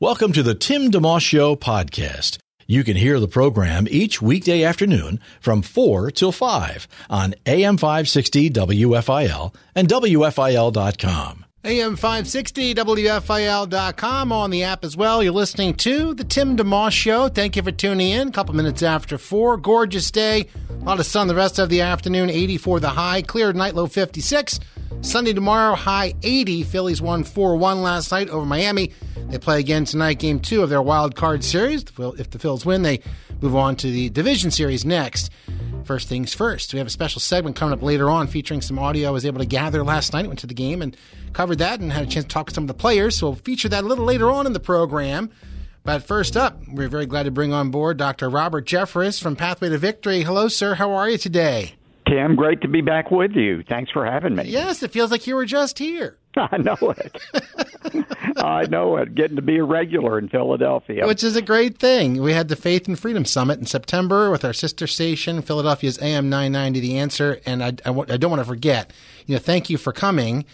Welcome to the Tim DeMoss Show podcast. You can hear the program each weekday afternoon from 4 till 5 on AM 560 WFIL and WFIL.com. AM 560, WFIL.com on the app as well. You're listening to The Tim DeMoss Show. Thank you for tuning in. A couple minutes after 4. Gorgeous day. A lot of sun the rest of the afternoon. 84 the high. Clear night low 56. Sunday tomorrow, high 80. Phillies won 4 1 last night over Miami. They play again tonight, game two of their wild card series. If the Phillies win, they move on to the division series next. First things first, we have a special segment coming up later on featuring some audio I was able to gather last night. Went to the game and covered that and had a chance to talk to some of the players. So we'll feature that a little later on in the program. But first up, we're very glad to bring on board Dr. Robert Jeffress from Pathway to Victory. Hello, sir. How are you today? Tim, great to be back with you. Thanks for having me. Yes, it feels like you were just here. I know it. I know it. Getting to be a regular in Philadelphia. Which is a great thing. We had the Faith and Freedom Summit in September with our sister station, Philadelphia's AM 990, The Answer. And I, I, I don't want to forget, you know, thank you for coming.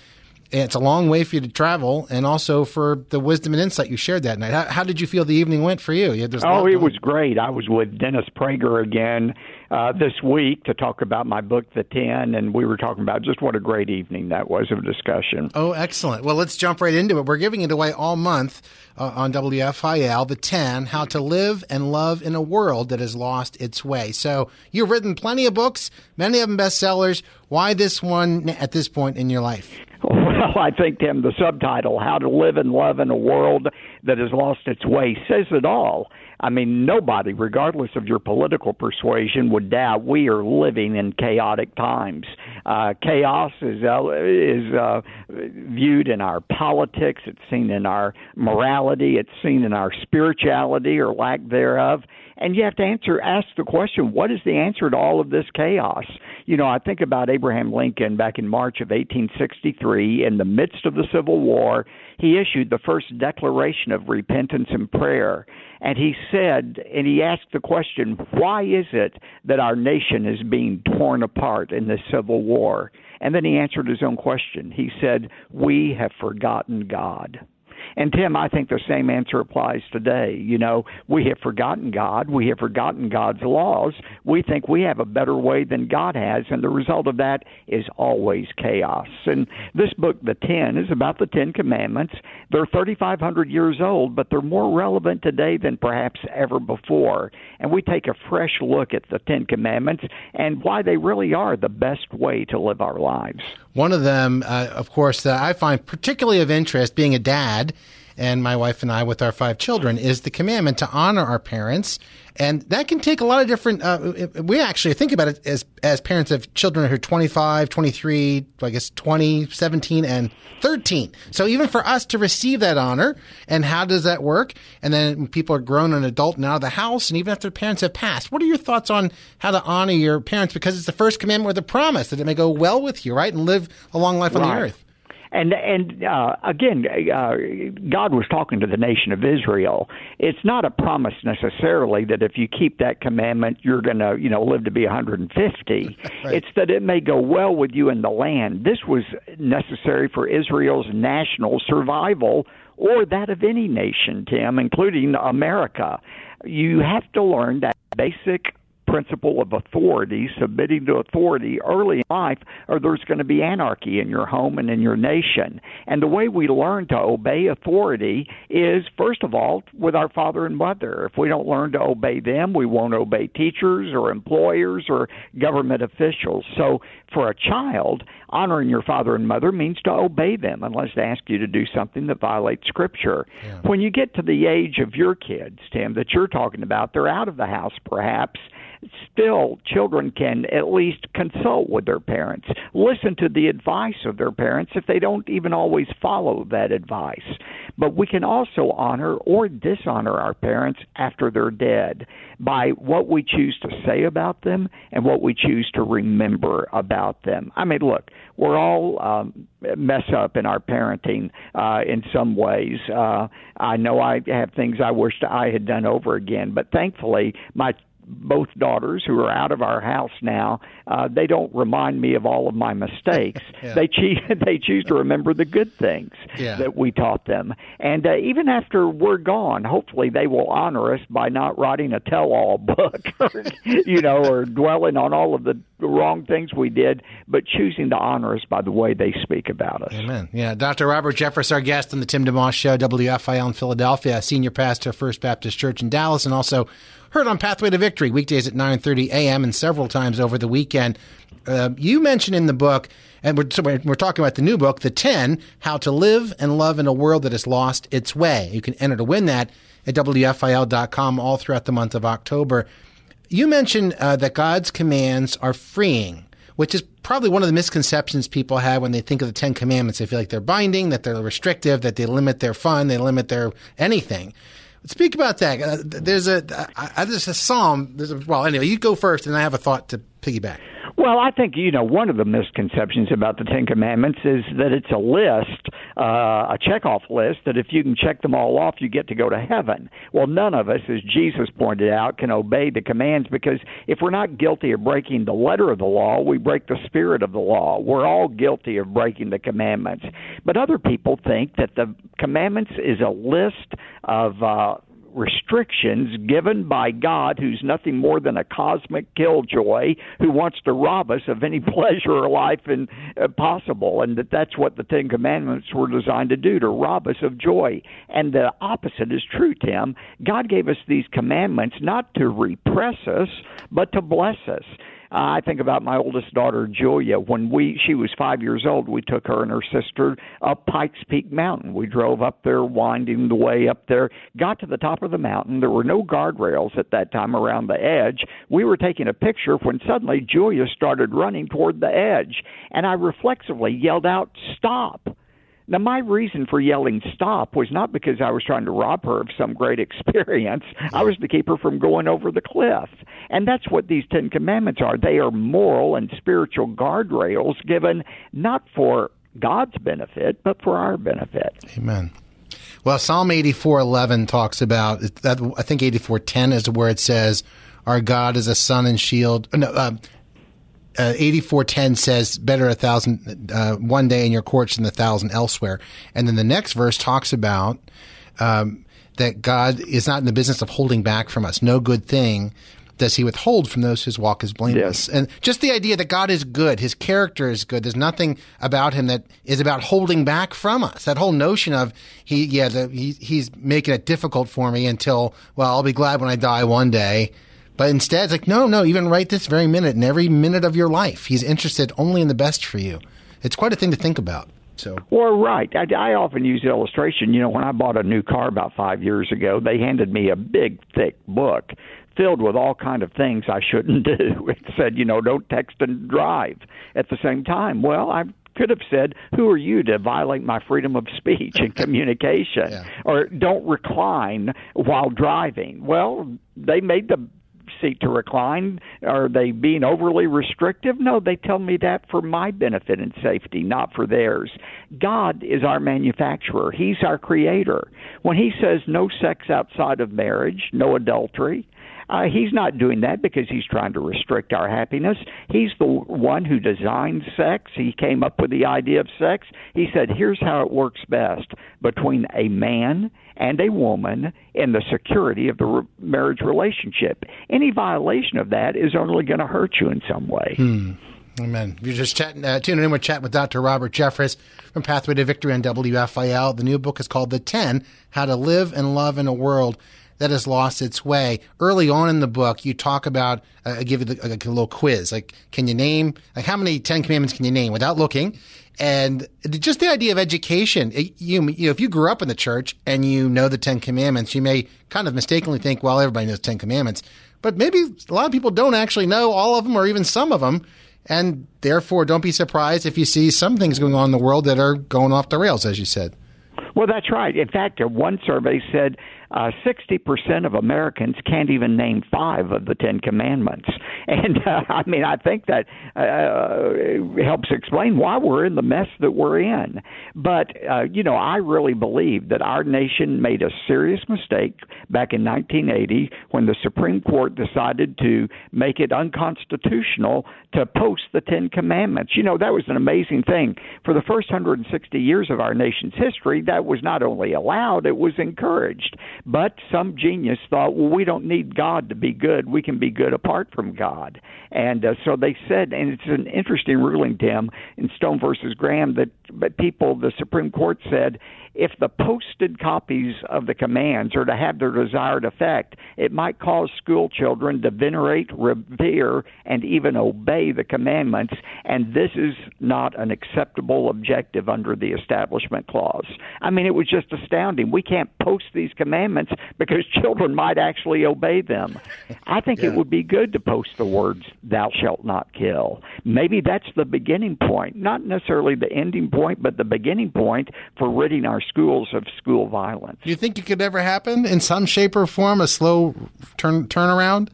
It's a long way for you to travel, and also for the wisdom and insight you shared that night. How, how did you feel the evening went for you? you oh, it was great. I was with Dennis Prager again uh, this week to talk about my book, The Ten, and we were talking about just what a great evening that was of discussion. Oh, excellent. Well, let's jump right into it. We're giving it away all month uh, on WFIL, The Ten, How to Live and Love in a World That Has Lost Its Way. So you've written plenty of books, many of them bestsellers. Why this one at this point in your life? Well, I think, Tim, the subtitle, How to Live and Love in a World That Has Lost Its Way, says it all. I mean, nobody, regardless of your political persuasion, would doubt we are living in chaotic times. Uh, chaos is uh, is uh, viewed in our politics. It's seen in our morality. It's seen in our spirituality or lack thereof. And you have to answer, ask the question, what is the answer to all of this chaos? You know, I think about Abraham Lincoln back in March of 1863 in the midst of the Civil War. He issued the first declaration of repentance and prayer. And he said, and he asked the question, why is it that our nation is being torn apart in this civil war? And then he answered his own question. He said, We have forgotten God. And Tim, I think the same answer applies today. You know, we have forgotten God. We have forgotten God's laws. We think we have a better way than God has, and the result of that is always chaos. And this book, The Ten, is about the Ten Commandments. They're 3,500 years old, but they're more relevant today than perhaps ever before. And we take a fresh look at the Ten Commandments and why they really are the best way to live our lives. One of them, uh, of course, that I find particularly of interest, being a dad, and my wife and I with our five children, is the commandment to honor our parents and that can take a lot of different. Uh, we actually think about it as as parents of children who are 25, 23, I guess 20, 17, and 13. So even for us to receive that honor, and how does that work? And then people are grown and adult and out of the house, and even after their parents have passed, what are your thoughts on how to honor your parents? Because it's the first commandment with a promise that it may go well with you, right, and live a long life on the earth. And and uh, again, uh, God was talking to the nation of Israel. It's not a promise necessarily that if you keep that commandment, you're going to you know live to be 150. right. It's that it may go well with you in the land. This was necessary for Israel's national survival or that of any nation, Tim, including America. You have to learn that basic principle of authority, submitting to authority early in life, or there's going to be anarchy in your home and in your nation. And the way we learn to obey authority is, first of all, with our father and mother. If we don't learn to obey them, we won't obey teachers or employers or government officials. So for a child, honoring your father and mother means to obey them unless they ask you to do something that violates Scripture. Yeah. When you get to the age of your kids, Tim, that you're talking about, they're out of the house perhaps still children can at least consult with their parents, listen to the advice of their parents if they don't even always follow that advice. But we can also honor or dishonor our parents after they're dead by what we choose to say about them and what we choose to remember about them. I mean, look, we're all um, mess up in our parenting uh, in some ways. Uh, I know I have things I wished I had done over again, but thankfully, my both daughters who are out of our house now, uh, they don't remind me of all of my mistakes. yeah. They choose they choose to remember the good things yeah. that we taught them, and uh, even after we're gone, hopefully they will honor us by not writing a tell-all book, or, you know, or dwelling on all of the wrong things we did, but choosing to honor us by the way they speak about us. Amen. Yeah, Dr. Robert Jeffress, our guest on the Tim DeMoss Show, WFIL in Philadelphia, senior pastor, First Baptist Church in Dallas, and also heard on Pathway to Victory weekdays at 9:30 a.m. and several times over the weekend. Uh, you mentioned in the book, and we're, so we're talking about the new book, The 10, How to Live and Love in a World That Has Lost Its Way. You can enter to win that at WFIL.com all throughout the month of October. You mentioned uh, that God's commands are freeing, which is probably one of the misconceptions people have when they think of the Ten Commandments. They feel like they're binding, that they're restrictive, that they limit their fun, they limit their anything. Speak about that. Uh, there's a uh, there's a psalm. There's a, well, anyway, you go first, and I have a thought to piggyback. Well, I think you know one of the misconceptions about the Ten Commandments is that it's a list, uh, a checkoff list that if you can check them all off, you get to go to heaven. Well, none of us, as Jesus pointed out, can obey the commands because if we're not guilty of breaking the letter of the law, we break the spirit of the law. We're all guilty of breaking the commandments. But other people think that the commandments is a list of uh, restrictions given by God, who's nothing more than a cosmic killjoy who wants to rob us of any pleasure or life in, uh, possible, and that that's what the Ten Commandments were designed to do to rob us of joy. And the opposite is true, Tim. God gave us these commandments not to repress us, but to bless us. I think about my oldest daughter Julia. When we she was five years old, we took her and her sister up Pikes Peak Mountain. We drove up there, winding the way up there. Got to the top of the mountain. There were no guardrails at that time around the edge. We were taking a picture when suddenly Julia started running toward the edge, and I reflexively yelled out, "Stop!" Now, my reason for yelling stop was not because I was trying to rob her of some great experience. I was to keep her from going over the cliff. And that's what these Ten Commandments are. They are moral and spiritual guardrails given not for God's benefit, but for our benefit. Amen. Well, Psalm 84:11 talks about that. I think 84:10 is where it says, "Our God is a sun and shield." No, uh, uh, 8410 says better a thousand uh, one day in your courts than a thousand elsewhere and then the next verse talks about um, that god is not in the business of holding back from us no good thing does he withhold from those whose walk is blameless? Yes. And just the idea that God is good, his character is good. There's nothing about him that is about holding back from us. That whole notion of he, yeah, the, he, he's making it difficult for me until, well, I'll be glad when I die one day. But instead, it's like, no, no, even right this very minute and every minute of your life, he's interested only in the best for you. It's quite a thing to think about. So. Well, right. I, I often use the illustration. You know, when I bought a new car about five years ago, they handed me a big, thick book filled with all kind of things I shouldn't do. It said, you know, don't text and drive at the same time. Well, I could have said, "Who are you to violate my freedom of speech and communication?" yeah. Or don't recline while driving. Well, they made the seat to recline? Are they being overly restrictive? No, they tell me that for my benefit and safety, not for theirs. God is our manufacturer, He's our creator. When He says no sex outside of marriage, no adultery, uh, he's not doing that because he's trying to restrict our happiness. He's the one who designed sex. He came up with the idea of sex. He said, here's how it works best between a man and a woman in the security of the re- marriage relationship. Any violation of that is only going to hurt you in some way. Hmm. Amen. You're just chatting, uh, tuning in. We're chatting with Dr. Robert Jeffress from Pathway to Victory on WFIL. The new book is called The 10 How to Live and Love in a World that has lost its way. Early on in the book, you talk about, uh, I give you the, like a little quiz. Like, can you name, like, how many Ten Commandments can you name without looking? And just the idea of education. You, you know, if you grew up in the church and you know the Ten Commandments, you may kind of mistakenly think, well, everybody knows Ten Commandments. But maybe a lot of people don't actually know all of them or even some of them. And therefore, don't be surprised if you see some things going on in the world that are going off the rails, as you said. Well, that's right. In fact, one survey said uh, 60% of Americans can't even name five of the Ten Commandments. And uh, I mean, I think that uh, helps explain why we're in the mess that we're in. But, uh, you know, I really believe that our nation made a serious mistake back in 1980 when the Supreme Court decided to make it unconstitutional to post the Ten Commandments. You know, that was an amazing thing. For the first 160 years of our nation's history, that was not only allowed, it was encouraged. But some genius thought, well, we don't need God to be good. We can be good apart from God. And uh, so they said, and it's an interesting ruling, Tim, in Stone versus Graham, that but people, the Supreme Court said, if the posted copies of the commands are to have their desired effect, it might cause school children to venerate, revere, and even obey the commandments, and this is not an acceptable objective under the Establishment Clause. I mean, it was just astounding. We can't post these commandments because children might actually obey them. I think yeah. it would be good to post the words, Thou shalt not kill. Maybe that's the beginning point, not necessarily the ending point, but the beginning point for ridding our schools of school violence. Do you think it could ever happen in some shape or form, a slow turn turnaround?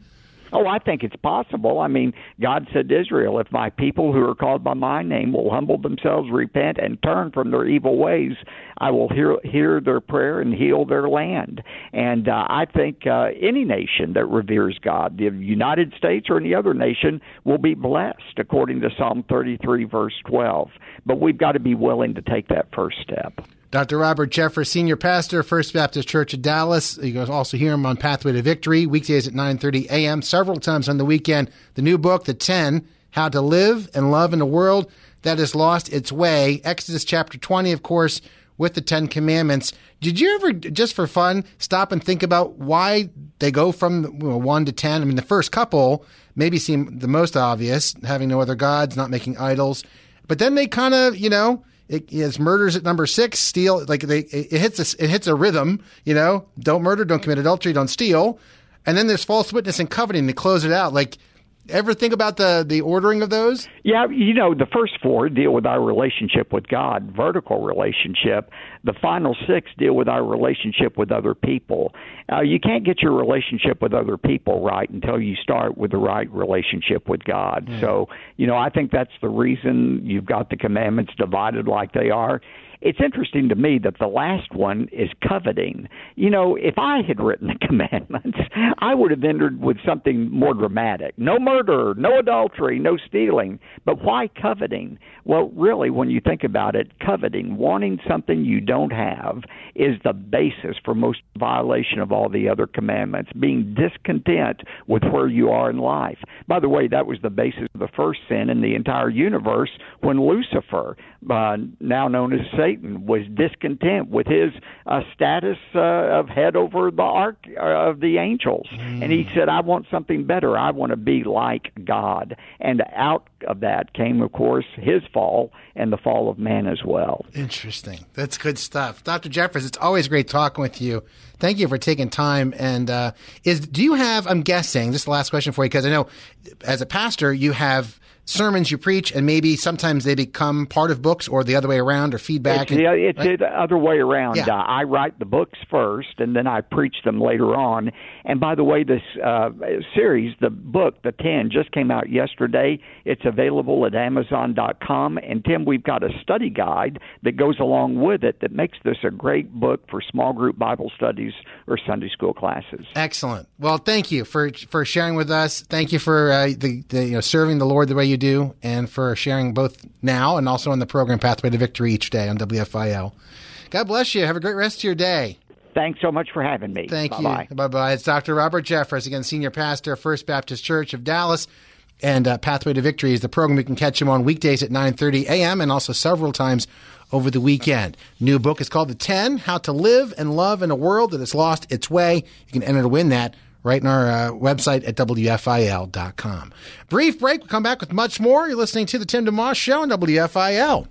Oh, I think it's possible. I mean, God said to Israel, if my people who are called by my name will humble themselves, repent, and turn from their evil ways, I will hear hear their prayer and heal their land. And uh, I think uh, any nation that reveres God, the United States or any other nation, will be blessed, according to Psalm 33, verse 12. But we've got to be willing to take that first step. Dr. Robert Jeffress, Senior Pastor, First Baptist Church of Dallas. You can also hear him on Pathway to Victory, weekdays at 9.30 a.m., several times on the weekend. The new book, The Ten, How to Live and Love in a World That Has Lost Its Way. Exodus chapter 20, of course, with the Ten Commandments. Did you ever, just for fun, stop and think about why they go from you know, 1 to 10? I mean, the first couple maybe seem the most obvious, having no other gods, not making idols. But then they kind of, you know, it is murders at number six. Steal like they it hits a, it hits a rhythm. You know, don't murder, don't commit adultery, don't steal, and then there's false witness and coveting to close it out. Like ever think about the the ordering of those? Yeah, you know, the first four deal with our relationship with God, vertical relationship. The final six deal with our relationship with other people. Uh, you can't get your relationship with other people right until you start with the right relationship with God. Mm. So, you know, I think that's the reason you've got the commandments divided like they are it's interesting to me that the last one is coveting. You know, if I had written the commandments, I would have entered with something more dramatic. No murder, no adultery, no stealing. But why coveting? Well, really, when you think about it, coveting, wanting something you don't have, is the basis for most violation of all the other commandments. Being discontent with where you are in life. By the way, that was the basis of the first sin in the entire universe when Lucifer, uh, now known as Satan, Satan was discontent with his uh, status uh, of head over the ark uh, of the angels, mm. and he said, "I want something better. I want to be like God." And out of that came, of course, his fall and the fall of man as well. Interesting. That's good stuff, Dr. Jeffress. It's always great talking with you. Thank you for taking time. And uh, is do you have? I'm guessing. This is the last question for you because I know, as a pastor, you have sermons you preach, and maybe sometimes they become part of books, or the other way around, or feedback. It's, and, it's right? the other way around. Yeah. Uh, I write the books first, and then I preach them later on. And by the way, this uh, series, the book, the ten, just came out yesterday. It's available at Amazon.com. And Tim, we've got a study guide that goes along with it that makes this a great book for small group Bible studies or Sunday school classes. Excellent. Well, thank you for for sharing with us. Thank you for uh, the, the you know serving the Lord the way you do, and for sharing both now and also on the program Pathway to Victory each day on WFIL. God bless you. Have a great rest of your day. Thanks so much for having me. Thank Bye-bye. you. Bye bye. It's Dr. Robert Jeffress, again, Senior Pastor, First Baptist Church of Dallas. And uh, Pathway to Victory is the program. You can catch him on weekdays at 9.30 a.m. and also several times over the weekend. New book is called The 10, How to Live and Love in a World That Has Lost Its Way. You can enter to win that right in our uh, website at WFIL.com. Brief break. We'll come back with much more. You're listening to The Tim DeMoss Show on WFIL.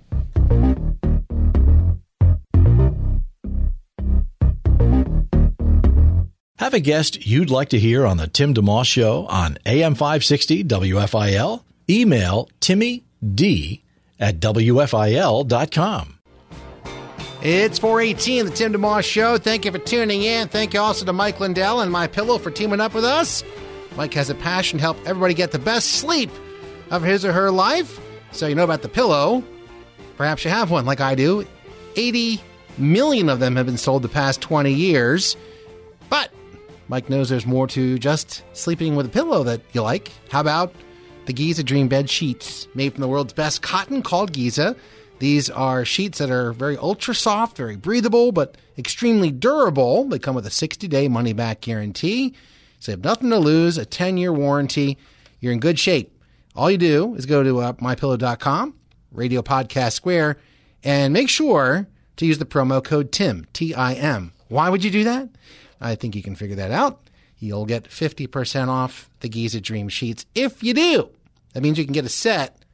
Have a guest you'd like to hear on the Tim DeMoss Show on AM 560 WFIL? Email Timmy D at WFIL.com. It's 418, the Tim DeMoss Show. Thank you for tuning in. Thank you also to Mike Lindell and My Pillow for teaming up with us. Mike has a passion to help everybody get the best sleep of his or her life. So you know about the pillow. Perhaps you have one like I do. 80 million of them have been sold the past 20 years. But Mike knows there's more to just sleeping with a pillow that you like. How about the Giza Dream Bed Sheets, made from the world's best cotton called Giza? These are sheets that are very ultra soft, very breathable, but extremely durable. They come with a 60 day money back guarantee. So you have nothing to lose, a 10 year warranty. You're in good shape. All you do is go to uh, mypillow.com, Radio Podcast Square, and make sure to use the promo code TIM, T I M. Why would you do that? I think you can figure that out. You'll get 50% off the Giza Dream Sheets if you do. That means you can get a set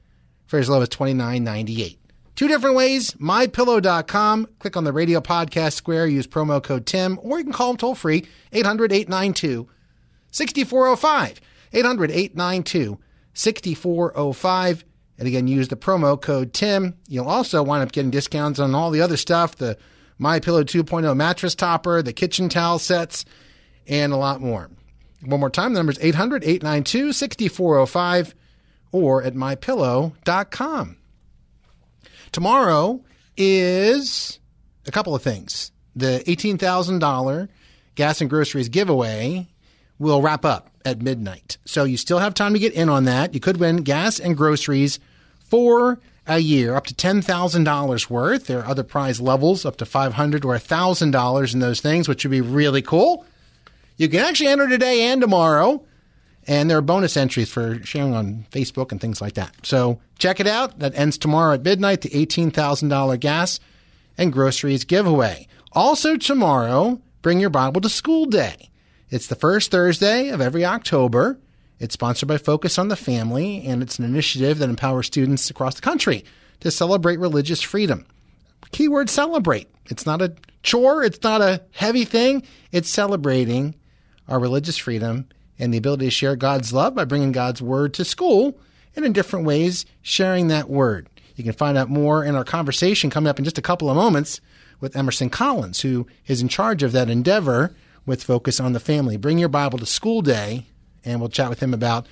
for as low as $29.98. Two different ways, mypillow.com. Click on the radio podcast square, use promo code TIM, or you can call them toll free, 800 892 6405. 800 892 6405. And again, use the promo code TIM. You'll also wind up getting discounts on all the other stuff the My Pillow 2.0 mattress topper, the kitchen towel sets, and a lot more. One more time, the number is 800 892 6405 or at mypillow.com. Tomorrow is a couple of things. The $18,000 gas and groceries giveaway will wrap up at midnight. So you still have time to get in on that. You could win gas and groceries for a year, up to $10,000 worth. There are other prize levels up to $500 or $1,000 in those things, which would be really cool. You can actually enter today and tomorrow. And there are bonus entries for sharing on Facebook and things like that. So check it out. That ends tomorrow at midnight, the $18,000 gas and groceries giveaway. Also tomorrow, bring your Bible to school day. It's the first Thursday of every October. It's sponsored by Focus on the Family, and it's an initiative that empowers students across the country to celebrate religious freedom. Keyword celebrate. It's not a chore, it's not a heavy thing. It's celebrating our religious freedom and the ability to share God's love by bringing God's word to school and in different ways sharing that word. You can find out more in our conversation coming up in just a couple of moments with Emerson Collins, who is in charge of that endeavor with Focus on the Family. Bring your Bible to school day, and we'll chat with him about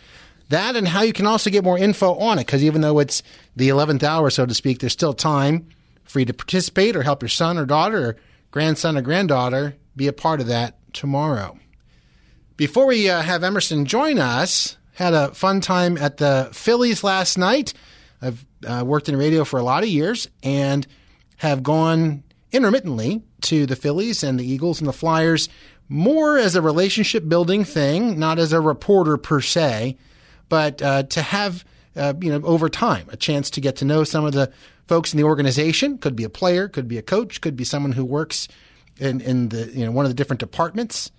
that and how you can also get more info on it. Because even though it's the 11th hour, so to speak, there's still time for you to participate or help your son or daughter or grandson or granddaughter be a part of that tomorrow. Before we uh, have Emerson join us, had a fun time at the Phillies last night. I've uh, worked in radio for a lot of years and have gone intermittently to the Phillies and the Eagles and the Flyers more as a relationship building thing, not as a reporter per se, but uh, to have uh, you know over time a chance to get to know some of the folks in the organization. Could be a player, could be a coach, could be someone who works in, in the you know one of the different departments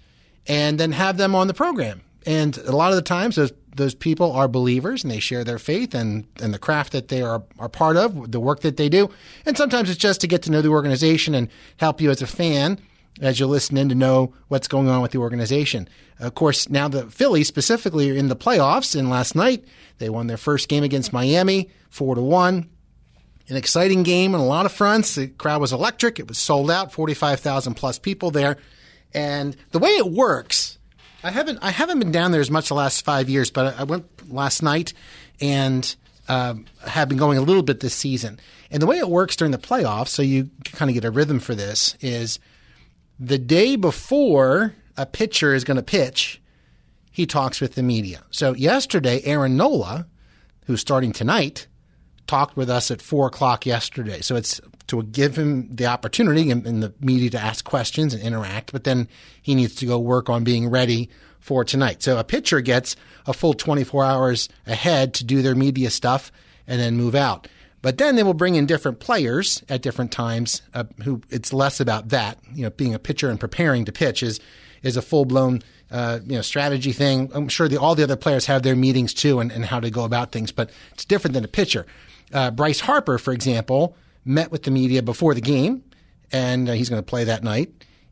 and then have them on the program. And a lot of the times, those those people are believers and they share their faith and, and the craft that they are, are part of, the work that they do. And sometimes it's just to get to know the organization and help you as a fan as you listen in to know what's going on with the organization. Of course, now the Phillies specifically are in the playoffs, and last night they won their first game against Miami, four to one. An exciting game on a lot of fronts. The crowd was electric. It was sold out, forty five thousand plus people there. And the way it works, I haven't I haven't been down there as much the last five years, but I went last night and um, have been going a little bit this season. And the way it works during the playoffs, so you kind of get a rhythm for this, is the day before a pitcher is going to pitch, he talks with the media. So yesterday, Aaron Nola, who's starting tonight, talked with us at four o'clock yesterday. So it's to give him the opportunity in, in the media to ask questions and interact, but then he needs to go work on being ready for tonight. So a pitcher gets a full 24 hours ahead to do their media stuff and then move out. But then they will bring in different players at different times. Uh, who it's less about that. You know, being a pitcher and preparing to pitch is is a full blown uh, you know strategy thing. I'm sure the, all the other players have their meetings too and, and how to go about things, but it's different than a pitcher. Uh, Bryce Harper, for example, met with the media before the game, and uh, he's going to play that night.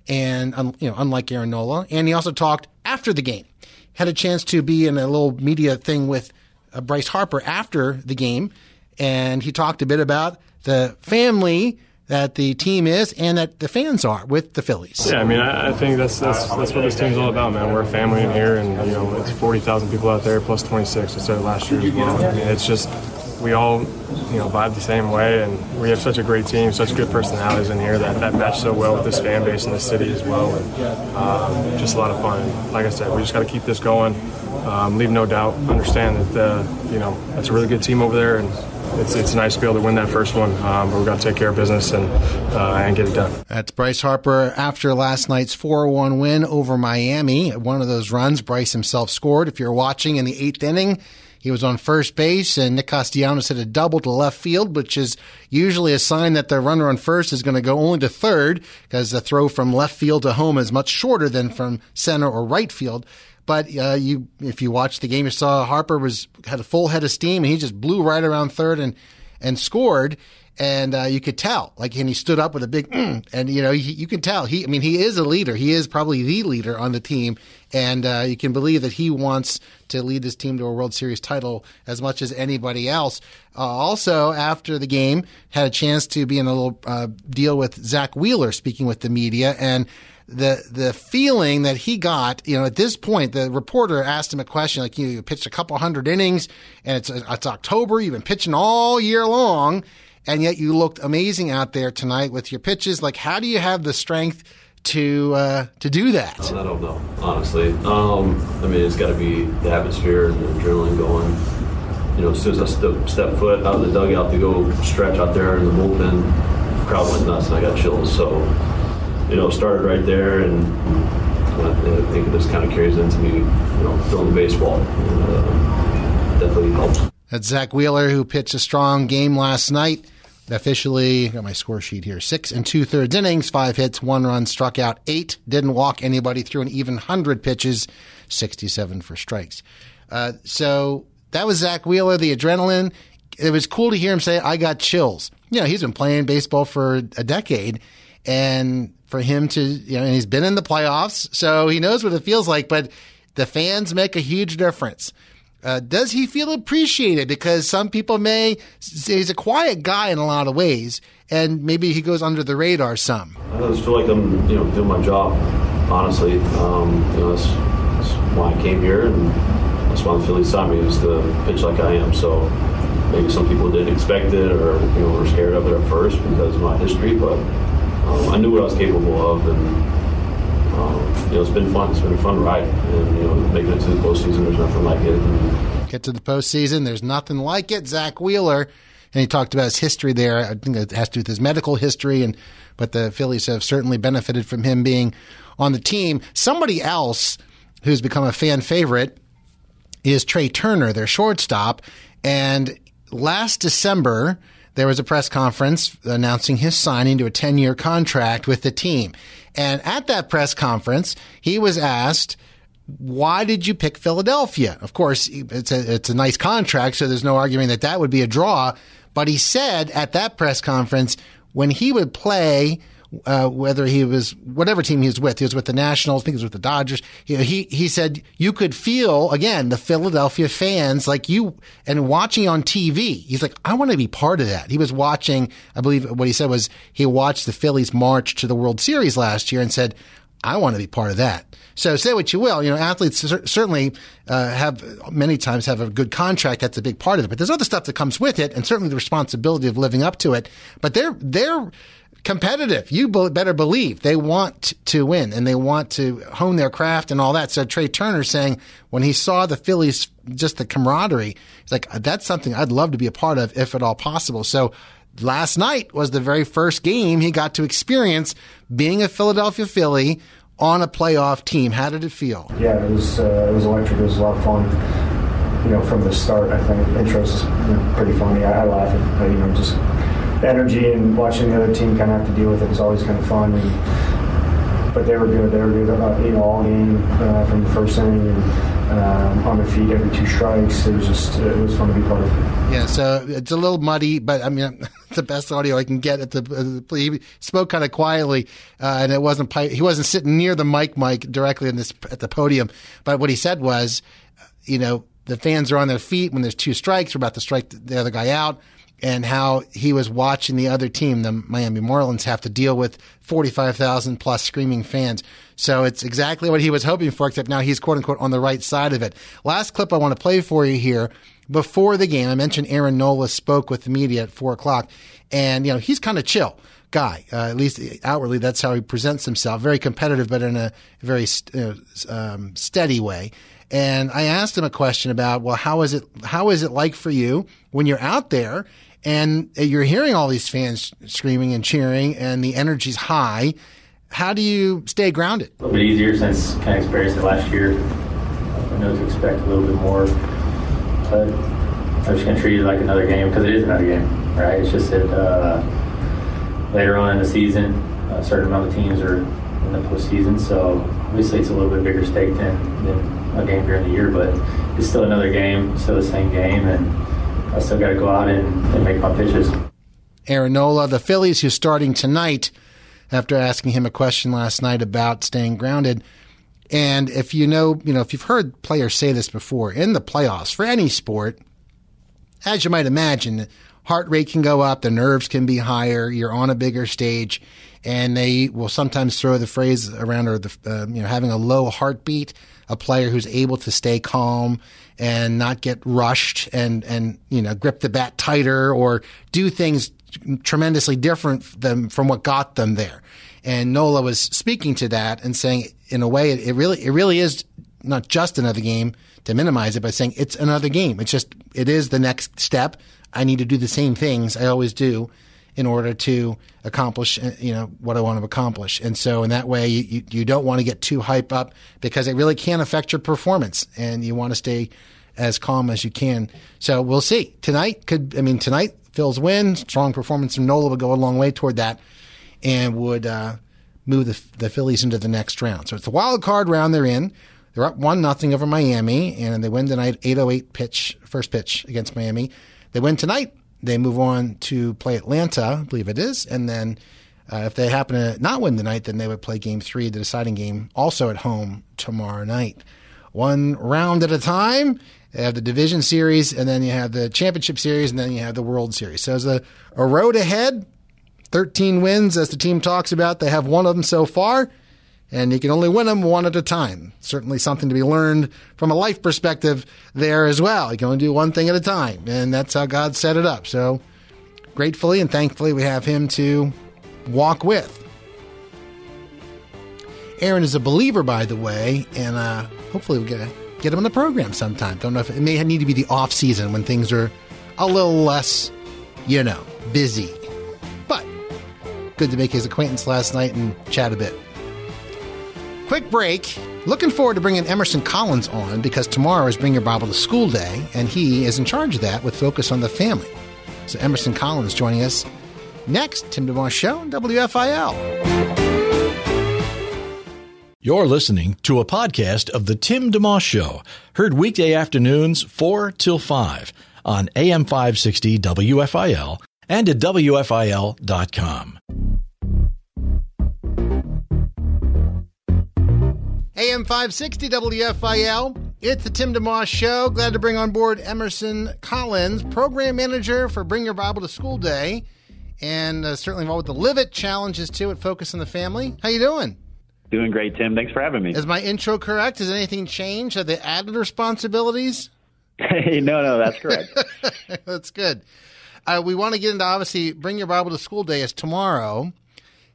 And um, you know, unlike Aaron Nola, and he also talked after the game. Had a chance to be in a little media thing with uh, Bryce Harper after the game, and he talked a bit about the family that the team is and that the fans are with the Phillies. Yeah, I mean, I, I think that's that's that's what this team's all about, man. We're a family in here, and you know, it's forty thousand people out there plus twenty six. instead of last year as well. I mean, it's just we all, you know, vibe the same way, and we have such a great team, such good personalities in here that, that match so well with this fan base in the city as well, and um, just a lot of fun. And like I said, we just got to keep this going, um, leave no doubt, understand that uh, you know that's a really good team over there, and it's, it's nice to be able to win that first one, um, but we've got to take care of business and uh, and get it done. That's Bryce Harper after last night's 4-1 win over Miami. One of those runs, Bryce himself scored. If you're watching in the eighth inning, he was on first base, and Nick Castellanos hit a double to left field, which is usually a sign that the runner on first is going to go only to third because the throw from left field to home is much shorter than from center or right field. But uh, you, if you watched the game, you saw Harper was had a full head of steam, and he just blew right around third and and scored and uh, you could tell, like, and he stood up with a big, mm, and you know, he, you can tell he, I mean, he is a leader. He is probably the leader on the team, and uh, you can believe that he wants to lead this team to a World Series title as much as anybody else. Uh, also, after the game, had a chance to be in a little uh, deal with Zack Wheeler, speaking with the media, and the the feeling that he got, you know, at this point, the reporter asked him a question like, you, know, you pitched a couple hundred innings, and it's it's October, you've been pitching all year long and yet you looked amazing out there tonight with your pitches. Like, how do you have the strength to uh, to do that? I don't know, honestly. Um, I mean, it's got to be the atmosphere and the adrenaline going. You know, as soon as I step, step foot out of the dugout to go stretch out there in the bullpen, the crowd went nuts and I got chills. So, you know, started right there and I think this kind of carries into me, you know, throwing the baseball. And, uh, definitely helps. That's Zack Wheeler, who pitched a strong game last night officially. Got my score sheet here. Six and two thirds innings five hits one run struck out eight didn't walk anybody through an even 100 pitches 67 for strikes. Uh, so that was Zack Wheeler the adrenaline. It was cool to hear him say i got chills. You know he's been playing baseball for a decade and for him to you know and he's been in the playoffs so he knows what it feels like but the fans make a huge difference uh, does he feel appreciated? Because some people may say he's a quiet guy in a lot of ways, and maybe he goes under the radar some. I just feel like I'm, you know, doing my job. Honestly, um, you know, that's, that's, why I came here, and that's why the Phillies signed me is to pitch like I am. So maybe some people didn't expect it, or you know, were scared of it at first because of my history, but um, I knew what I was capable of, and um, you know, it's been fun. It's been a fun ride, and you know, making it to the postseason, there's nothing like it. Get to the postseason, there's nothing like it. Zack Wheeler, and he talked about his history there. I think it has to do with his medical history, and but the Phillies have certainly benefited from him being on the team. Somebody else who's become a fan favorite is Trea Turner, their shortstop, and last December there was a press conference announcing his signing to a 10 year contract with the team. And at that press conference, he was asked, why did you pick Philadelphia? Of course, it's a, it's a nice contract, so there's no arguing that that would be a draw. But he said at that press conference, when he would play uh, whether he was whatever team he was with. He was with the Nationals. I think he was with the Dodgers. He, he he said you could feel again the Philadelphia fans like you and watching on TV. He's like, I want to be part of that. He was watching. I believe what he said was he watched the Phillies march to the World Series last year and said, I want to be part of that. So say what you will, you know, athletes certainly uh, have many times have a good contract. That's a big part of it. But there's other stuff that comes with it, and certainly the responsibility of living up to it. But they're they're competitive. You be- better believe they want to win and they want to hone their craft and all that. So Trea Turner saying when he saw the Phillies, just the camaraderie, he's like, that's something I'd love to be a part of if at all possible. So last night was the very first game he got to experience being a Philadelphia Philly on a playoff team. How did it feel? Yeah, it was uh, it was electric. It was a lot of fun. You know, from the start, I think intros is pretty funny. I, I laugh at you know just energy and watching the other team kind of have to deal with it is always kind of fun. And, but they were good. They were good. You know, all game uh, from the first inning and um, on their feet every two strikes. It was just it was fun to be part of. Yeah, so it's a little muddy, but I mean, the best audio I can get at the. He spoke kind of quietly, uh, and it wasn't he wasn't sitting near the mic mic directly in this at the podium. But what he said was, you know, the fans are on their feet when there's two strikes. We're about to strike the other guy out and how he was watching the other team, the Miami Marlins, have to deal with 45,000 plus screaming fans. So it's exactly what he was hoping for, except now he's quote unquote on the right side of it. Last clip I want to play for you here. Before the game, I mentioned Aaron Nola spoke with the media at four o'clock, and you know he's kind of chill guy. Uh, at least outwardly, that's how he presents himself. Very competitive, but in a very uh, um, steady way. And I asked him a question about, well, how is it? How is it like for you when you're out there and you're hearing all these fans screaming and cheering, and the energy's high? How do you stay grounded? A little bit easier since kind of experienced it last year. I know to expect a little bit more, but I'm just gonna treat it like another game because it is another game, right? It's just that uh, later on in the season, a certain amount of teams are in the postseason, so obviously it's a little bit bigger stake than, than a game during the year, but it's still another game, still the same game, and I still got to go out and, and make my pitches. Aaron Nola, the Phillies, who's starting tonight after asking him a question last night about staying grounded. And if you know, you know, if you've heard players say this before in the playoffs for any sport, as you might imagine, heart rate can go up, the nerves can be higher, you're on a bigger stage, and they will sometimes throw the phrase around or the uh, you know having a low heartbeat, a player who's able to stay calm and not get rushed and and you know grip the bat tighter or do things tremendously different than from what got them there. And Nola was speaking to that and saying, in a way, it, it really it really is not just another game to minimize it, by saying it's another game. It's just it is the next step. I need to do the same things I always do in order to accomplish uh, you know what I want to accomplish. And so in that way you, you don't want to get too hype up because it really can affect your performance and you want to stay as calm as you can. So we'll see. Tonight could I mean tonight Phil's win, strong performance from Nola would go a long way toward that and would uh, move the, the Phillies into the next round. So it's the wild card round they're in. They're up one nothing over Miami, and they win tonight. 8:08 pitch, first pitch against Miami. They win tonight. They move on to play Atlanta, I believe it is, and then uh, if they happen to not win tonight, then they would play Game Three, the deciding game, also at home tomorrow night. One round at a time. They have the division series, and then you have the championship series, and then you have the World Series. So there's a, a road ahead. 13 wins, as the team talks about. They have one of them so far and you can only win them one at a time. Certainly something to be learned from a life perspective there as well. You can only do one thing at a time, and that's how God set it up. So, gratefully and thankfully, we have Him to walk with. Aaron is a believer, by the way, and uh, hopefully we'll get a, get him on the program sometime. Don't know if it may need to be the off season when things are a little less, you know, busy. But good to make his acquaintance last night and chat a bit. Quick break. Looking forward to bringing Emerson Collins on because tomorrow is Bring Your Bible to School Day, and he is in charge of that with focus on the family. So Emerson Collins joining us next. Tim DeMoss Show, WFIL. You're listening to a podcast of The Tim DeMoss Show, heard weekday afternoons 4 till 5 on AM 560 WFIL and at WFIL.com. AM 560 WFIL. It's the Tim DeMoss Show. Glad to bring on board Emerson Collins, program manager for Bring Your Bible to School Day, and uh, certainly involved with the Live It challenges too at Focus on the Family. How you doing? Doing great, Tim. Thanks for having me. Is my intro correct? Has anything changed? Have they added responsibilities? Hey, no, no, that's correct. that's good. Uh, we want to get into obviously Bring Your Bible to School Day is tomorrow.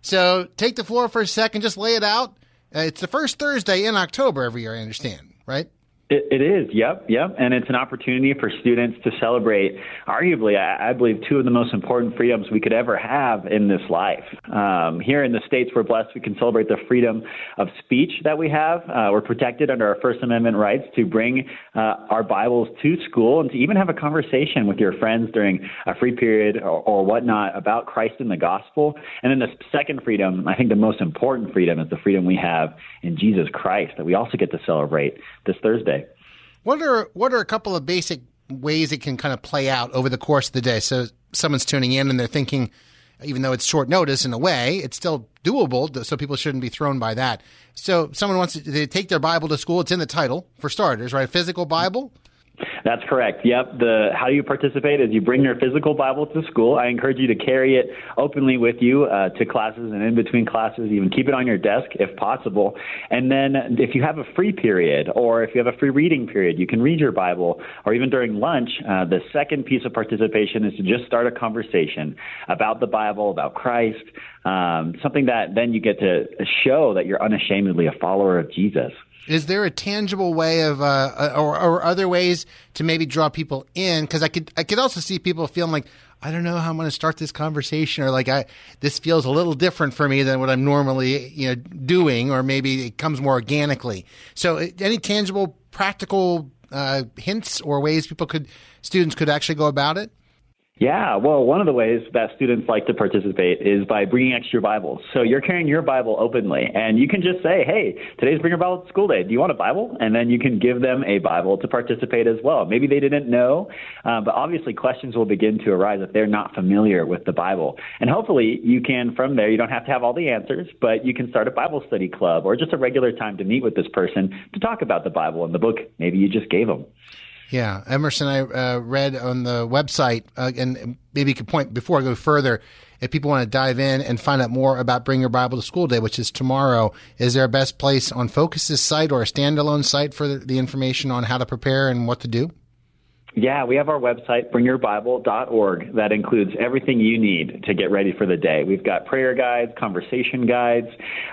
So take the floor for a second, just lay it out. Uh, it's the first Thursday in October every year, I understand, right? It, it is, yep, yep. And it's an opportunity for students to celebrate, arguably, I, I believe, two of the most important freedoms we could ever have in this life. Um, here in the States, we're blessed we can celebrate the freedom of speech that we have. Uh, we're protected under our First Amendment rights to bring uh, our Bibles to school and to even have a conversation with your friends during a free period or, or whatnot about Christ and the gospel. And then the second freedom, I think the most important freedom, is the freedom we have in Jesus Christ that we also get to celebrate this Thursday. What are what are a couple of basic ways it can kind of play out over the course of the day? So someone's tuning in and they're thinking, even though it's short notice in a way, it's still doable. So people shouldn't be thrown by that. So someone wants to they take their Bible to school. It's in the title for starters, right? Physical Bible. That's correct. Yep. The how you participate is you bring your physical Bible to school. I encourage you to carry it openly with you uh, to classes and in between classes. Even keep it on your desk if possible. And then if you have a free period or if you have a free reading period, you can read your Bible. Or even during lunch, uh, the second piece of participation is to just start a conversation about the Bible, about Christ, um, something that then you get to show that you're unashamedly a follower of Jesus. Is there a tangible way of, uh, uh, or, or other ways to maybe draw people in? Because I could, I could also see people feeling like, I don't know how I'm going to start this conversation, or like, I this feels a little different for me than what I'm normally, you know, doing, or maybe it comes more organically. So, uh, any tangible, practical uh, hints or ways people could, students could actually go about it? Yeah, well, one of the ways that students like to participate is by bringing extra Bibles. So you're carrying your Bible openly, and you can just say, hey, today's Bring Your Bible to School Day. Do you want a Bible? And then you can give them a Bible to participate as well. Maybe they didn't know, uh, but obviously questions will begin to arise if they're not familiar with the Bible. And hopefully you can, from there, you don't have to have all the answers, but you can start a Bible study club or just a regular time to meet with this person to talk about the Bible and the book maybe you just gave them. Yeah, Emerson, I uh, read on the website, uh, and maybe you could point before I go further. If people want to dive in and find out more about Bring Your Bible to School Day, which is tomorrow, is there a best place on Focus's site or a standalone site for the, the information on how to prepare and what to do? Yeah, we have our website, bringyourbible.org, that includes everything you need to get ready for the day. We've got prayer guides, conversation guides.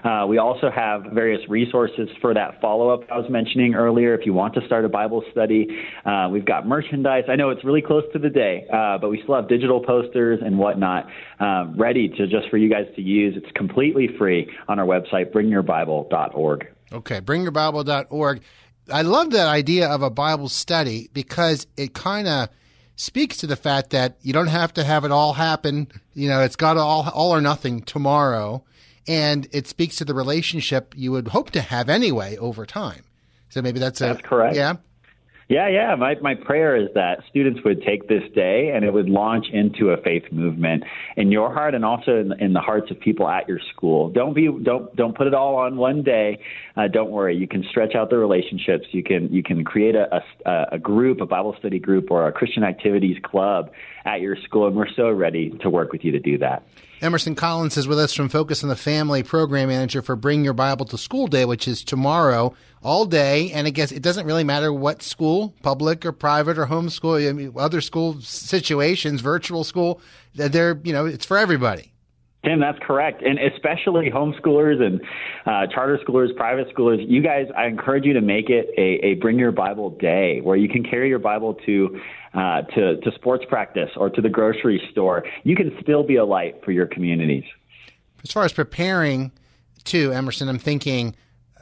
Uh, we also have various resources for that follow up I was mentioning earlier. If you want to start a Bible study, uh, we've got merchandise. I know it's really close to the day, uh, but we still have digital posters and whatnot uh, ready to just for you guys to use. It's completely free on our website, bringyourbible.org. Okay, bringyourbible.org. I love that idea of a Bible study because it kind of speaks to the fact that you don't have to have it all happen. You know, it's got all, all or nothing tomorrow. And it speaks to the relationship you would hope to have anyway over time. So maybe that's, that's a, correct. Yeah. Yeah, yeah. My my prayer is that students would take this day and it would launch into a faith movement in your heart and also in, in the hearts of people at your school. Don't be don't don't put it all on one day. Uh, don't worry. You can stretch out the relationships. You can you can create a, a a group, a Bible study group, or a Christian activities club at your school, and we're so ready to work with you to do that. Emerson Collins is with us from Focus on the Family, program manager for Bring Your Bible to School Day, which is tomorrow, all day. And I guess it doesn't really matter what school, public or private or homeschool, I mean, other school situations, virtual school, they're, you know, it's for everybody. Tim, that's correct. And especially homeschoolers and uh, charter schoolers, private schoolers, you guys, I encourage you to make it a, a Bring Your Bible day where you can carry your Bible to, uh, to, to sports practice or to the grocery store. You can still be a light for your communities. As far as preparing to, Emerson, I'm thinking,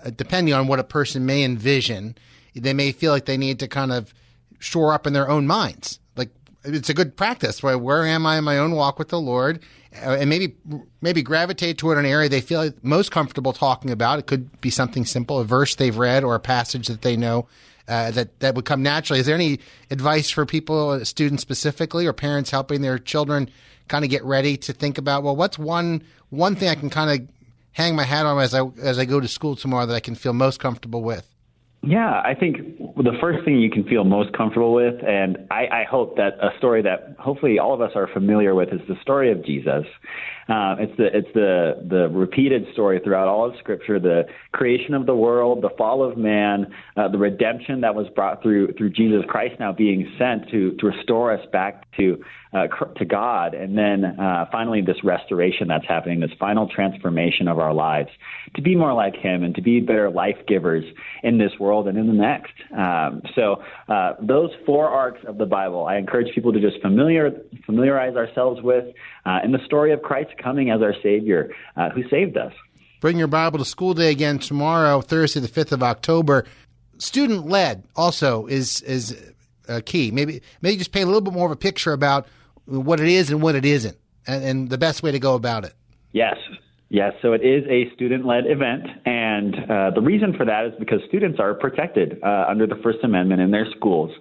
uh, depending on what a person may envision, they may feel like they need to kind of shore up in their own minds. Like it's a good practice. Right? Where am I in my own walk with the Lord? Uh, and maybe maybe gravitate toward an area they feel most comfortable talking about. It could be something simple, a verse they've read or a passage that they know uh, that that would come naturally. Is there any advice for people, uh, students specifically, or parents helping their children kind of get ready to think about? Well, what's one one thing I can kind of hang my hat on as I as I go to school tomorrow that I can feel most comfortable with? Yeah, I think the first thing you can feel most comfortable with, and I, I hope that a story that hopefully all of us are familiar with, is the story of Jesus. Uh, it's the it's the the repeated story throughout all of Scripture: the creation of the world, the fall of man, uh, the redemption that was brought through through Jesus Christ now being sent to to restore us back to uh, to God, and then uh, finally this restoration that's happening, this final transformation of our lives to be more like Him and to be better life givers in this world and in the next. Um, so uh, those four arcs of the Bible, I encourage people to just familiar familiarize ourselves with, uh, in the story of Christ coming as our Savior, uh, who saved us. Bring your Bible to school day again tomorrow, Thursday, the fifth of October. Student led also is is uh, key. Maybe maybe just paint a little bit more of a picture about what it is and what it isn't, and, and the best way to go about it. Yes, Yes, so it is a student led event. And uh, the reason for that is because students are protected uh, under the First Amendment in their schools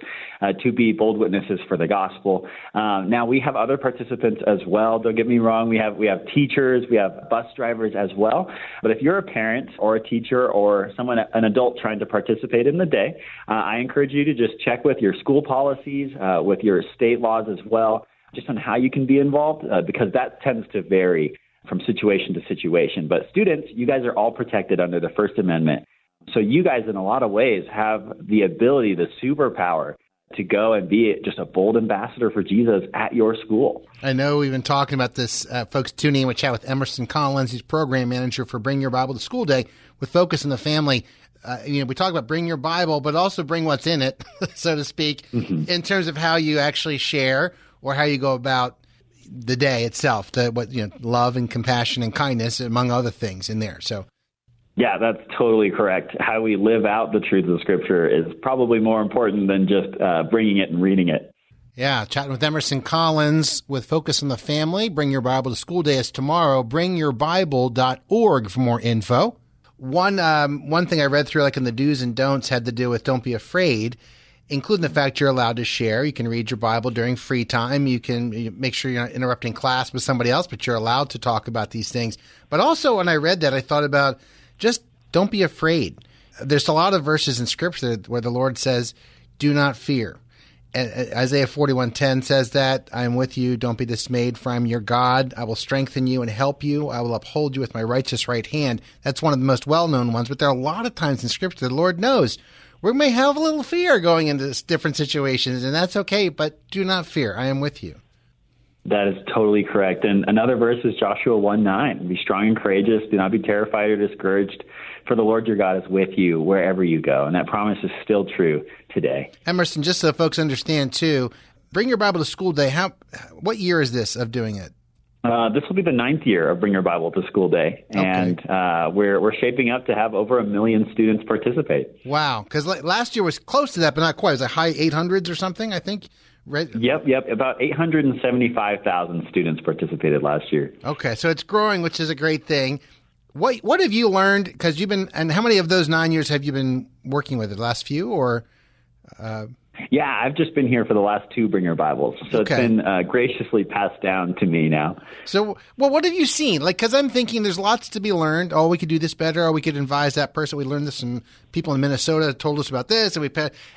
uh, to be bold witnesses for the gospel. Um, now, we have other participants as well. Don't get me wrong. We have, we have teachers, we have bus drivers as well. But if you're a parent or a teacher or someone, an adult trying to participate in the day, uh, I encourage you to just check with your school policies, uh, with your state laws as well just on how you can be involved uh, because that tends to vary from situation to situation. But students, you guys are all protected under the First Amendment. So you guys, in a lot of ways, have the ability, the superpower to go and be just a bold ambassador for Jesus at your school. I know we've been talking about this. Uh, folks tuning in, we chat with Emerson Collins. He's program manager for Bring Your Bible to School Day with Focus on the Family. Uh, you know, we talk about bring your Bible, but also bring what's in it, so to speak, mm-hmm. in terms of how you actually share or how you go about the day itself, the what you know, love and compassion and kindness, among other things, in there. So. Yeah, that's totally correct. How we live out the truths of Scripture is probably more important than just uh, bringing it and reading it. Yeah, chatting with Emerson Collins with Focus on the Family. Bring Your Bible to School Day is tomorrow. BringYourBible.org for more info. One um, one thing I read through, like in the do's and don'ts, had to do with don't be afraid including the fact you're allowed to share. You can read your Bible during free time. You can make sure you're not interrupting class with somebody else, but you're allowed to talk about these things. But also, when I read that, I thought about just don't be afraid. There's a lot of verses in Scripture where the Lord says, "Do not fear." Isaiah 41:10 says that I am with you. Don't be dismayed, for I am your God. I will strengthen you and help you. I will uphold you with my righteous right hand. That's one of the most well-known ones. But there are a lot of times in Scripture the Lord knows we may have a little fear going into different situations, and that's okay, but do not fear. I am with you. That is totally correct. And another verse is Joshua 1 9. Be strong and courageous. Do not be terrified or discouraged, for the Lord your God is with you wherever you go. And that promise is still true today. Emerson, just so folks understand too, bring your Bible to school day. How, what year is this of doing it? Uh, this will be the ninth year of Bring Your Bible to School Day, okay. and uh, we're we're shaping up to have over a million students participate. Wow! Because last year was close to that, but not quite. It was a high eight hundreds or something, I think. Right? Yep, yep. About eight hundred and seventy-five thousand students participated last year. Okay, so it's growing, which is a great thing. What what have you learned? Because you've been, and how many of those nine years have you been working with? The last few, or? Uh, yeah, I've just been here for the last two Bringer Bibles, so okay. it's been uh, graciously passed down to me now. So, well, what have you seen? Like, because I'm thinking there's lots to be learned. Oh, we could do this better. Oh, we could advise that person. We learned this from people in Minnesota told us about this, and we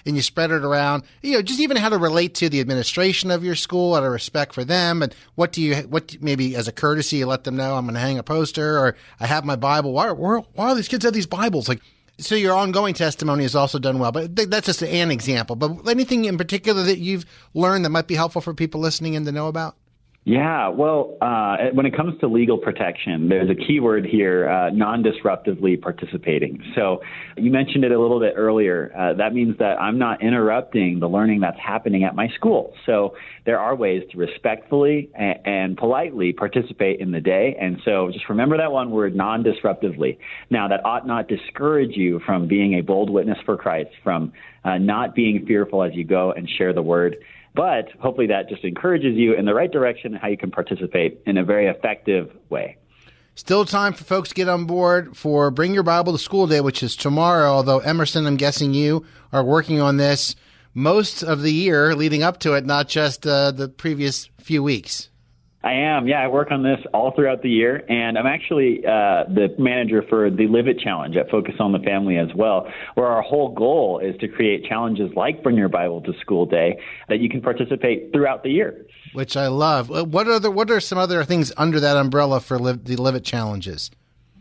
and you spread it around. You know, just even how to relate to the administration of your school, out of respect for them, and what do you what maybe as a courtesy you let them know I'm going to hang a poster or I have my Bible. Why, why, why are these kids have these Bibles? Like so your ongoing testimony has also done well, but that's just an example. But anything in particular that you've learned that might be helpful for people listening and to know about? Yeah, well, uh, when it comes to legal protection, there's a key word here uh, non disruptively participating. So you mentioned it a little bit earlier. Uh, that means that I'm not interrupting the learning that's happening at my school. So there are ways to respectfully and, and politely participate in the day. And so just remember that one word, non disruptively. Now, that ought not discourage you from being a bold witness for Christ, from uh, not being fearful as you go and share the word. But hopefully that just encourages you in the right direction and how you can participate in a very effective way. Still time for folks to get on board for Bring Your Bible to School Day, which is tomorrow. Although, Emerson, I'm guessing you are working on this most of the year leading up to it, not just uh, the previous few weeks. I am. Yeah, I work on this all throughout the year, and I'm actually uh, the manager for the Live It Challenge at Focus on the Family as well, where our whole goal is to create challenges like Bring Your Bible to School Day that you can participate throughout the year. Which I love. What are the, what are some other things under that umbrella for live, the Live It challenges?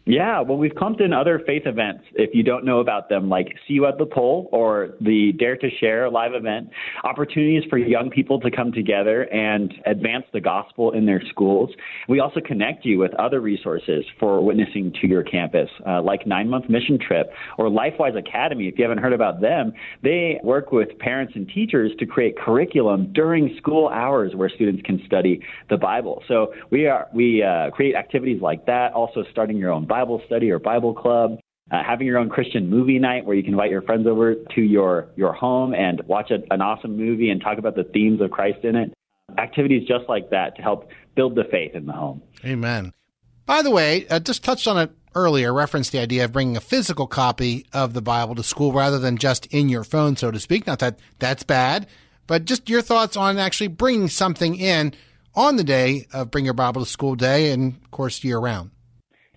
Yeah, well, we've clumped in other faith events if you don't know about them, like See You at the Pole or the Dare to Share live event, opportunities for young people to come together and advance the gospel in their schools. We also connect you with other resources for witnessing to your campus, uh, like Nine Month Mission Trip or LifeWise Academy. If you haven't heard about them, they work with parents and teachers to create curriculum during school hours where students can study the Bible. So we are we uh, create activities like that. Also, starting your own Bible study or Bible club, uh, having your own Christian movie night where you can invite your friends over to your, your home and watch a, an awesome movie and talk about the themes of Christ in it. Activities just like that to help build the faith in the home. Amen. By the way, I just touched on it earlier, referenced the idea of bringing a physical copy of the Bible to school rather than just in your phone, so to speak. Not that that's bad, but just your thoughts on actually bringing something in on the day of Bring Your Bible to School Day and, of course, year round.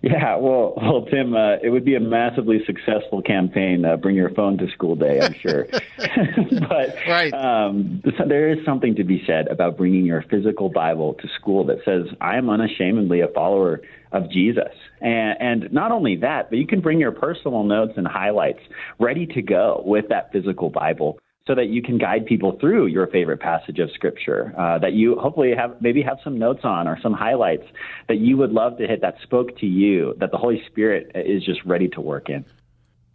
Yeah, well, well, Tim, uh, it would be a massively successful campaign. Uh, bring your phone to school day, I'm sure. but right. um, there is something to be said about bringing your physical Bible to school that says, "I am unashamedly a follower of Jesus." And, and not only that, but you can bring your personal notes and highlights ready to go with that physical Bible so that you can guide people through your favorite passage of scripture uh, that you hopefully have maybe have some notes on or some highlights that you would love to hit that spoke to you that the Holy Spirit is just ready to work in.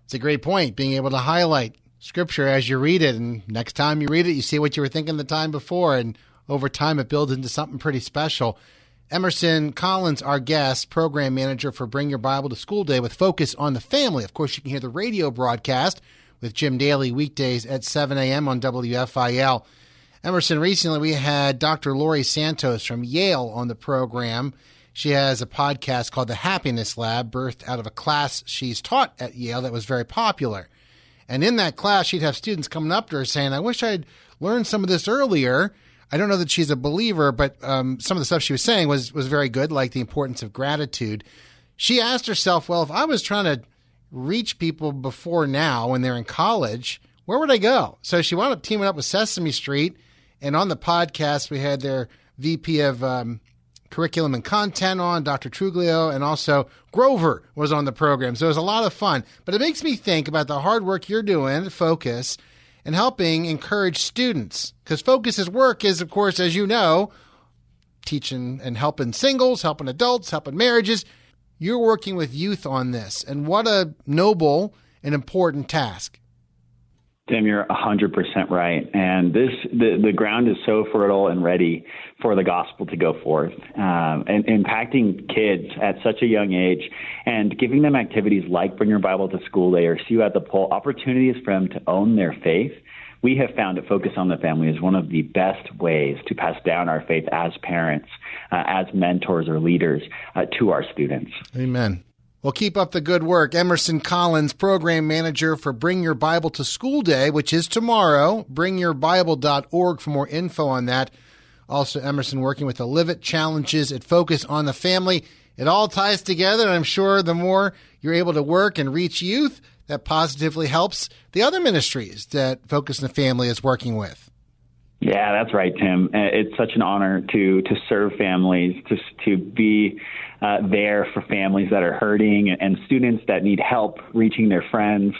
It's a great point, being able to highlight scripture as you read it, and next time you read it, you see what you were thinking the time before, and over time it builds into something pretty special. Emerson Collins, our guest, program manager for Bring Your Bible to School Day with focus on the family. Of course, you can hear the radio broadcast with Jim Daly weekdays at 7 a.m. on WFIL. Emerson, recently we had Dr. Laurie Santos from Yale on the program. She has a podcast called The Happiness Lab, birthed out of a class she's taught at Yale that was very popular. And in that class, she'd have students coming up to her saying, I wish I'd learned some of this earlier. I don't know that she's a believer, but um, some of the stuff she was saying was, was very good, like the importance of gratitude. She asked herself, well, if I was trying to reach people before now when they're in college, where would I go? So she wound up teaming up with Sesame Street. And on the podcast, we had their VP of um, curriculum and content on, Dr. Truglio, and also Grover was on the program. So it was a lot of fun. But it makes me think about the hard work you're doing Focus and helping encourage students. Because Focus's work is, of course, as you know, teaching and helping singles, helping adults, helping marriages. You're working with youth on this, and what a noble and important task. Tim, you're 100% right. And this, the, the ground is so fertile and ready for the gospel to go forth. Um, and impacting kids at such a young age and giving them activities like Bring Your Bible to School Day or See You at the Pole, opportunities for them to own their faith we have found that Focus on the Family is one of the best ways to pass down our faith as parents, uh, as mentors or leaders uh, to our students. Amen. Well, keep up the good work. Emerson Collins, Program Manager for Bring Your Bible to School Day, which is tomorrow. BringYourBible.org for more info on that. Also, Emerson working with the Live It Challenges at Focus on the Family. It all ties together, and I'm sure the more you're able to work and reach youth, that positively helps the other ministries that Focus on the Family is working with. Yeah, that's right, Tim. Uh, it's such an honor to to serve families, to to be uh, there for families that are hurting and students that need help reaching their friends.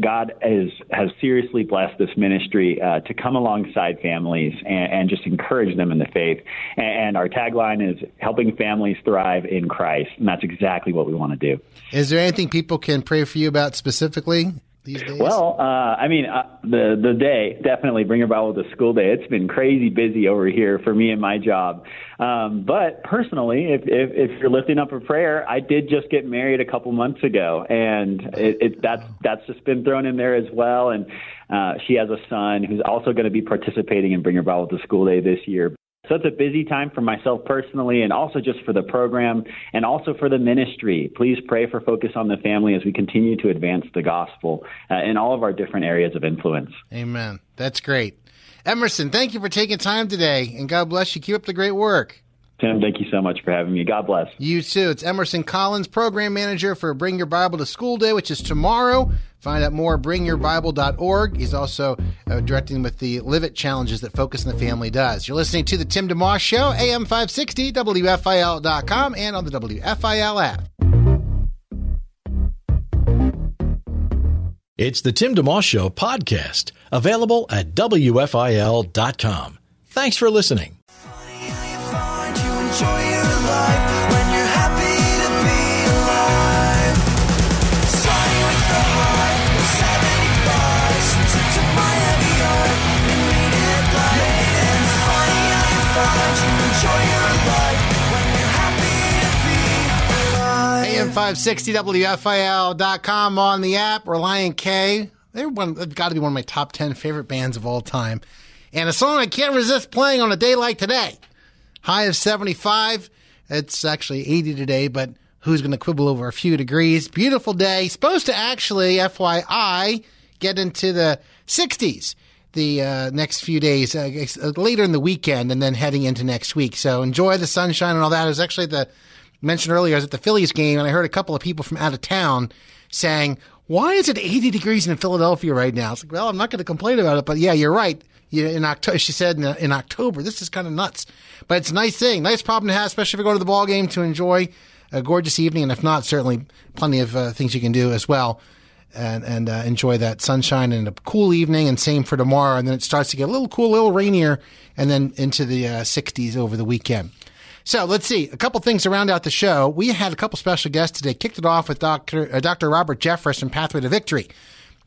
God is, has seriously blessed this ministry uh, to come alongside families and, and, just encourage them in the faith. And, and, our tagline is helping families thrive in Christ. And that's exactly what we want to do. Is there anything people can pray for you about specifically? These days? Well, uh, I mean, uh, the the day definitely bring your Bible to school day. It's been crazy busy over here for me and my job. Um, but personally, if, if if you're lifting up a prayer, I did just get married a couple months ago, and it, it that's that's just been thrown in there as well. And uh, she has a son who's also going to be participating in Bring Your Bible to School Day this year. So it's a busy time for myself personally and also just for the program and also for the ministry. Please pray for Focus on the Family as we continue to advance the gospel uh, in all of our different areas of influence. Amen. That's great. Emerson, thank you for taking time today and God bless you. Keep up the great work. Tim, thank you so much for having me. God bless. You too. It's Emerson Collins, Program Manager for Bring Your Bible to School Day, which is tomorrow. Find out more at bringyourbible.org. He's also uh, directing with the Live It challenges that Focus on the Family does. You're listening to the Tim DeMoss Show, AM 560, WFIL.com, and on the WFIL app. It's the Tim DeMoss Show podcast, available at WFIL.com. Thanks for listening. AM 560 WFIL.com on the app, Relient K. They're one, they've got to be one of my top 10 favorite bands of all time. And a song I can't resist playing on a day like today. High of 75. It's actually 80 today, but who's going to quibble over a few degrees? Beautiful day. Supposed to actually, FYI, get into the 60s the uh, next few days, uh, later in the weekend, and then heading into next week. So enjoy the sunshine and all that. It was actually the mentioned earlier, I was at the Phillies game and I heard a couple of people from out of town saying, why is it 80 degrees in Philadelphia right now? It's like, well, I'm not going to complain about it, but yeah, you're right. You, in October, she said in, in October, this is kind of nuts, but it's a nice thing, nice problem to have, especially if you go to the ball game to enjoy a gorgeous evening. And if not, certainly plenty of uh, things you can do as well. And, and uh, enjoy that sunshine and a cool evening, and same for tomorrow. And then it starts to get a little cool, a little rainier, and then into the uh, 60s over the weekend. So let's see a couple things to round out the show. We had a couple special guests today. Kicked it off with Dr. Uh, Dr. Robert Jeffress from Pathway to Victory,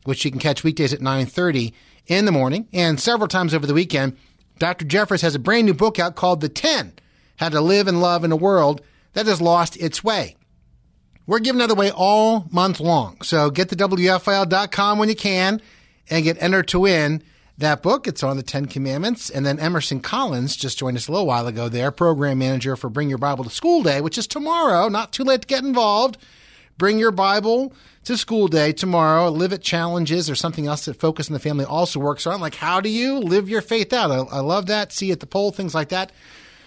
which you can catch weekdays at 9:30 in the morning and several times over the weekend. Dr. Jeffress has a brand new book out called The 10: How to Live and Love in a World That Has Lost Its Way. We're giving that away all month long. So get to WFIL.com when you can and get entered to win that book. It's on the Ten Commandments. And then Emerson Collins just joined us a little while ago there, program manager for Bring Your Bible to School Day, which is tomorrow. Not too late to get involved. Bring your Bible to school day tomorrow. Live it challenges or something else that Focus on the Family also works on. Like, how do you live your faith out? I, I love that. See at the Pole, things like that.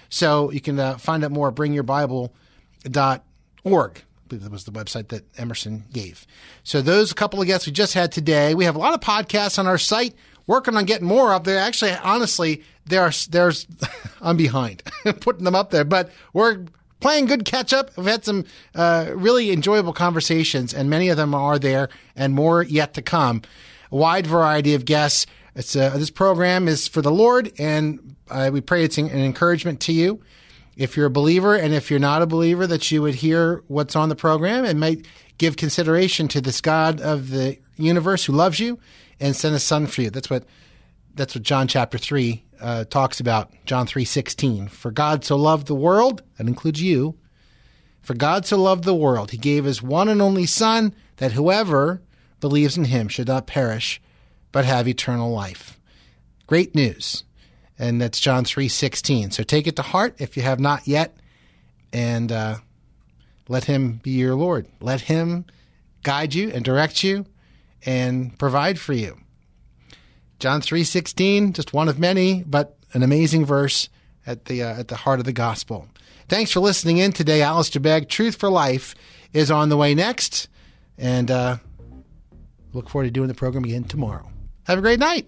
So you can uh, find out more at bringyourbible.org. I believe that was the website that Emerson gave. So those couple of guests we just had today. We have a lot of podcasts on our site working on getting more up there. Actually, honestly, there's there's I'm behind putting them up there, but we're playing good catch up. We've had some uh, really enjoyable conversations, and many of them are there, and more yet to come. A wide variety of guests. It's uh, this program is for the Lord, and uh, we pray it's an encouragement to you. If you're a believer, and if you're not a believer, that you would hear what's on the program and might give consideration to this God of the universe who loves you and sent his son for you. That's what that's what John chapter three uh, talks about. John three sixteen. For God so loved the world, that includes you. For God so loved the world, he gave his one and only Son, that whoever believes in him should not perish, but have eternal life. Great news. And that's John 3:16. So take it to heart if you have not yet and uh, let him be your Lord. Let him guide you and direct you and provide for you. John 3:16, just one of many, but an amazing verse at the uh, at the heart of the gospel. Thanks for listening in today, Alistair Begg. Truth for Life is on the way next, and uh, look forward to doing the program again tomorrow. Have a great night.